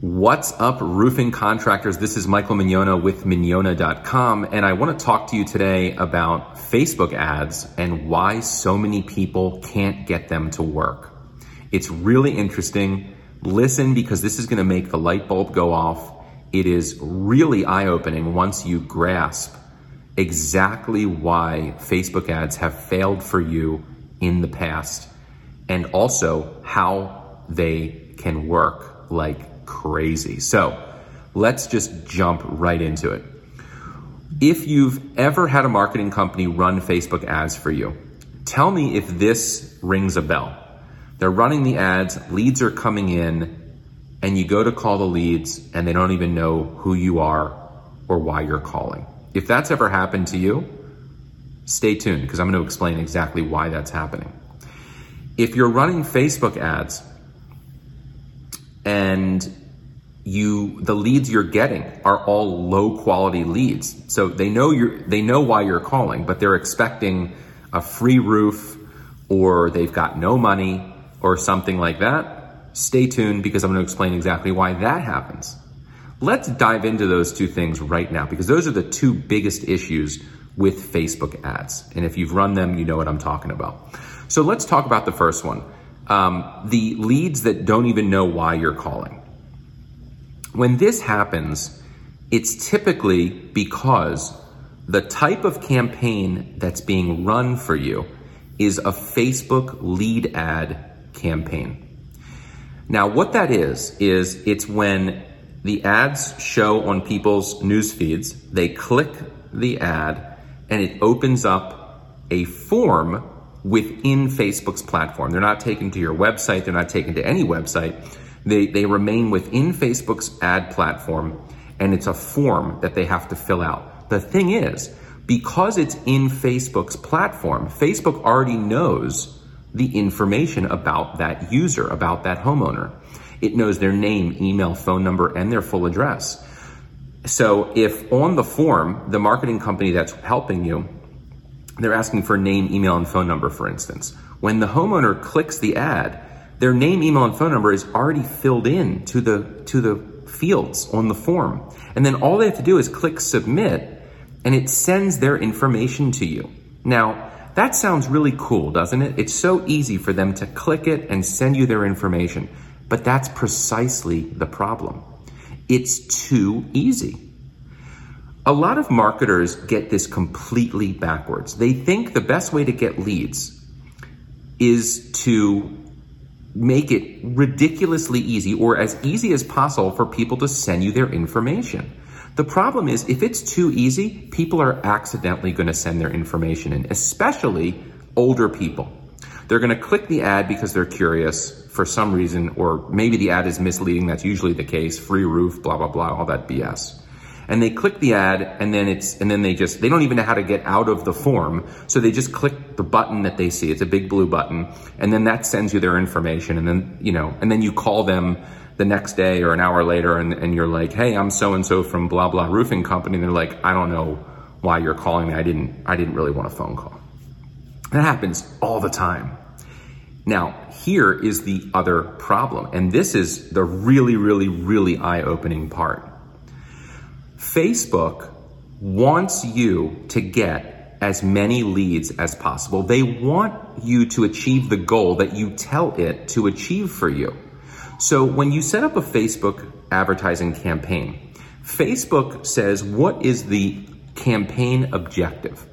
What's up, roofing contractors? This is Michael Minyona with Minyona.com, and I want to talk to you today about Facebook ads and why so many people can't get them to work. It's really interesting. Listen because this is going to make the light bulb go off. It is really eye opening once you grasp exactly why Facebook ads have failed for you in the past and also how they can work like crazy. So let's just jump right into it. If you've ever had a marketing company run Facebook ads for you, tell me if this rings a bell. They're running the ads, leads are coming in, and you go to call the leads and they don't even know who you are or why you're calling. If that's ever happened to you, stay tuned because I'm going to explain exactly why that's happening. If you're running Facebook ads and you the leads you're getting are all low quality leads. So they know you're they know why you're calling, but they're expecting a free roof or they've got no money or something like that. Stay tuned because I'm going to explain exactly why that happens. Let's dive into those two things right now because those are the two biggest issues with Facebook ads. And if you've run them, you know what I'm talking about. So let's talk about the first one. Um, the leads that don't even know why you're calling. When this happens, it's typically because the type of campaign that's being run for you is a Facebook lead ad campaign. Now, what that is, is it's when the ads show on people's news feeds, they click the ad and it opens up a form within Facebook's platform. They're not taken to your website, they're not taken to any website they, they remain within Facebook's ad platform and it's a form that they have to fill out. The thing is, because it's in Facebook's platform, Facebook already knows the information about that user, about that homeowner. It knows their name, email, phone number, and their full address. So if on the form, the marketing company that's helping you, they're asking for name, email, and phone number, for instance. When the homeowner clicks the ad, their name, email, and phone number is already filled in to the, to the fields on the form. And then all they have to do is click submit and it sends their information to you. Now, that sounds really cool, doesn't it? It's so easy for them to click it and send you their information. But that's precisely the problem. It's too easy. A lot of marketers get this completely backwards. They think the best way to get leads is to make it ridiculously easy or as easy as possible for people to send you their information. The problem is if it's too easy, people are accidentally going to send their information in, especially older people. They're going to click the ad because they're curious for some reason, or maybe the ad is misleading. That's usually the case. Free roof, blah, blah, blah, all that BS and they click the ad and then it's and then they just they don't even know how to get out of the form so they just click the button that they see. It's a big blue button and then that sends you their information and then you know and then you call them the next day or an hour later and, and you're like hey i'm so and so from blah blah roofing company. And they're like i don't know why you're calling me. I didn't i didn't really want a phone call. That happens all the time. Now here is the other problem and this is the really really really eye-opening part Facebook wants you to get as many leads as possible. They want you to achieve the goal that you tell it to achieve for you. So when you set up a Facebook advertising campaign, Facebook says, what is the campaign objective?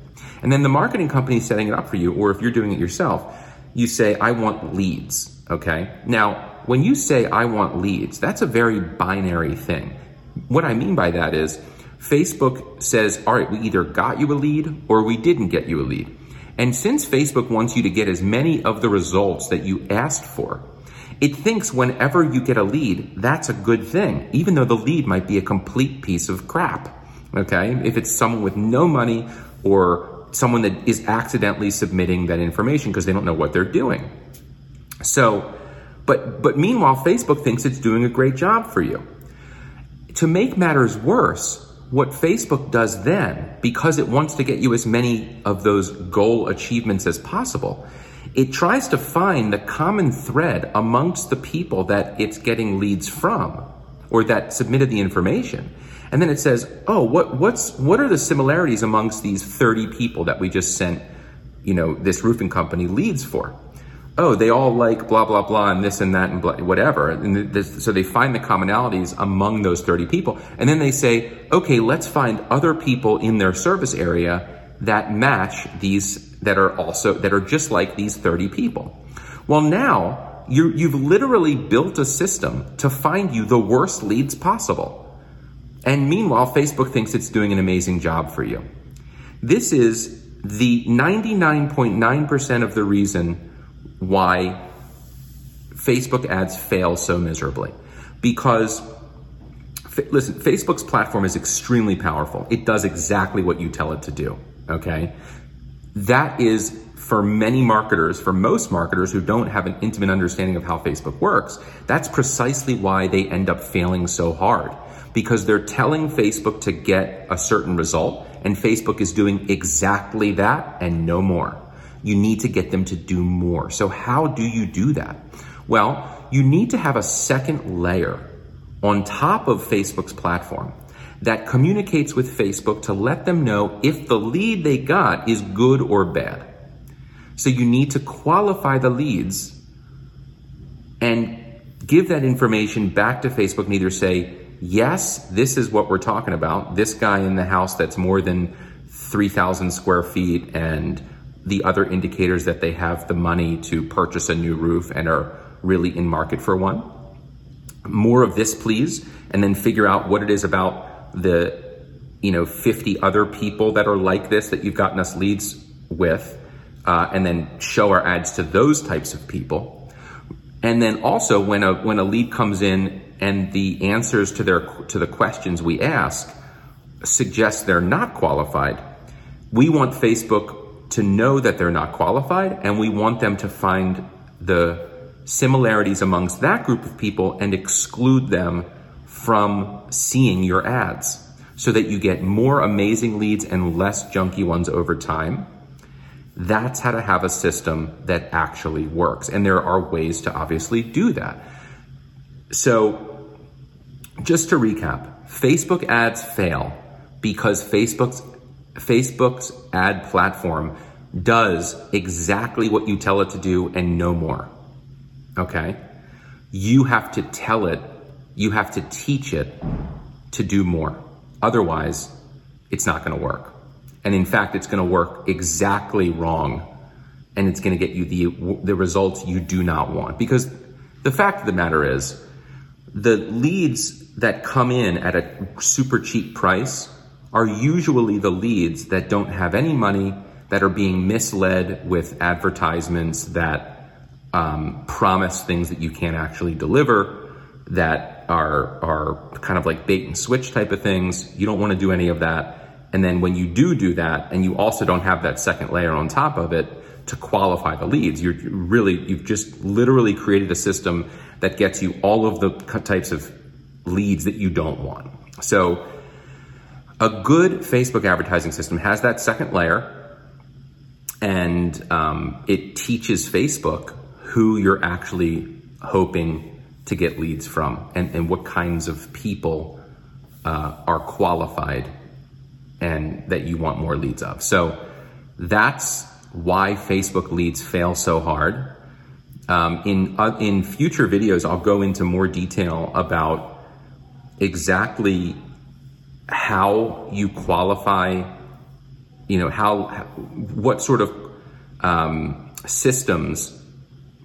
And then the marketing company setting it up for you, or if you're doing it yourself, you say, I want leads. Okay. Now, when you say I want leads, that's a very binary thing. What I mean by that is Facebook says, all right, we either got you a lead or we didn't get you a lead. And since Facebook wants you to get as many of the results that you asked for, it thinks whenever you get a lead, that's a good thing, even though the lead might be a complete piece of crap. Okay. If it's someone with no money or someone that is accidentally submitting that information because they don't know what they're doing. So, but, but meanwhile, Facebook thinks it's doing a great job for you. To make matters worse, what Facebook does then, because it wants to get you as many of those goal achievements as possible, it tries to find the common thread amongst the people that it's getting leads from. or that submitted the information. And then it says, oh, what, what's, what are the similarities amongst these 30 people that we just sent, you know, this roofing company leads for? Oh, they all like blah, blah, blah, and this and that and blah, whatever. And this, so they find the commonalities among those 30 people. And then they say, okay, let's find other people in their service area that match these, that are also, that are just like these 30 people. Well, now you you've literally built a system to find you the worst leads possible. And meanwhile, Facebook thinks it's doing an amazing job for you. This is the 99.9% of the reason why Facebook ads fail so miserably. Because, listen, Facebook's platform is extremely powerful. It does exactly what you tell it to do, okay? That is for many marketers, for most marketers who don't have an intimate understanding of how Facebook works, that's precisely why they end up failing so hard because they're telling Facebook to get a certain result and Facebook is doing exactly that and no more. You need to get them to do more. So how do you do that? Well, you need to have a second layer on top of Facebook's platform that communicates with Facebook to let them know if the lead they got is good or bad. So you need to qualify the leads and give that information back to Facebook and either say, yes, this is what we're talking about. This guy in the house that's more than 3,000 square feet and the other indicators that they have the money to purchase a new roof and are really in market for one. More of this, please, and then figure out what it is about the, you know, 50 other people that are like this that you've gotten us leads with, uh, and then show our ads to those types of people. And then also when a, when a lead comes in and the answers to their to the questions we ask suggest they're not qualified, we want Facebook to know that they're not qualified and we want them to find the similarities amongst that group of people and exclude them from seeing your ads so that you get more amazing leads and less junky ones over time. That's how to have a system that actually works. And there are ways to obviously do that. So, just to recap, Facebook ads fail because Facebook's Facebook's ad platform does exactly what you tell it to do and no more. Okay? You have to tell it, you have to teach it to do more. Otherwise, it's not going to work. And in fact, it's going to work exactly wrong and it's going to get you the the results you do not want because the fact of the matter is the leads that come in at a super cheap price are usually the leads that don't have any money, that are being misled with advertisements that um, promise things that you can't actually deliver, that are are kind of like bait and switch type of things. You don't want to do any of that. And then when you do do that, and you also don't have that second layer on top of it to qualify the leads, you're really you've just literally created a system that gets you all of the types of leads that you don't want. So a good Facebook advertising system has that second layer and um, it teaches Facebook who you're actually hoping to get leads from and, and what kinds of people uh, are qualified and that you want more leads of. So that's why Facebook leads fail so hard. Um, in uh, in future videos, I'll go into more detail about exactly how you qualify. You know how what sort of um, systems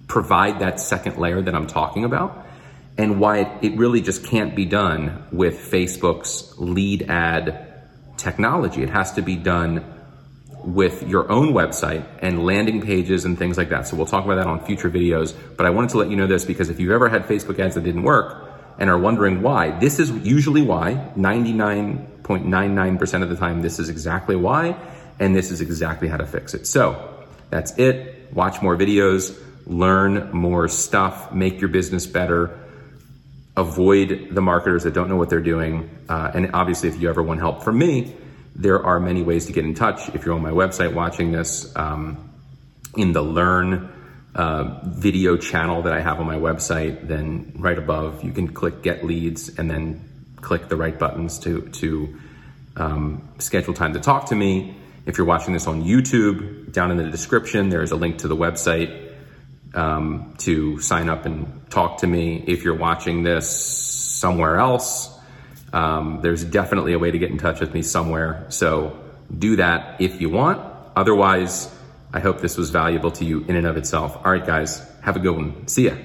provide that second layer that I'm talking about, and why it, it really just can't be done with Facebook's lead ad technology. It has to be done with your own website and landing pages and things like that. So we'll talk about that on future videos. But I wanted to let you know this because if you've ever had Facebook ads that didn't work and are wondering why, this is usually why 99.99% of the time, this is exactly why. And this is exactly how to fix it. So that's it. Watch more videos, learn more stuff, make your business better. Avoid the marketers that don't know what they're doing. Uh, and obviously, if you ever want help from me, there are many ways to get in touch. If you're on my website watching this, um, in the Learn uh, video channel that I have on my website, then right above you can click Get Leads and then click the right buttons to to um, schedule time to talk to me. If you're watching this on YouTube, down in the description there's a link to the website um, to sign up and talk to me. If you're watching this somewhere else, um, there's definitely a way to get in touch with me somewhere. So do that if you want. Otherwise, I hope this was valuable to you in and of itself. All right, guys, have a good one. See ya.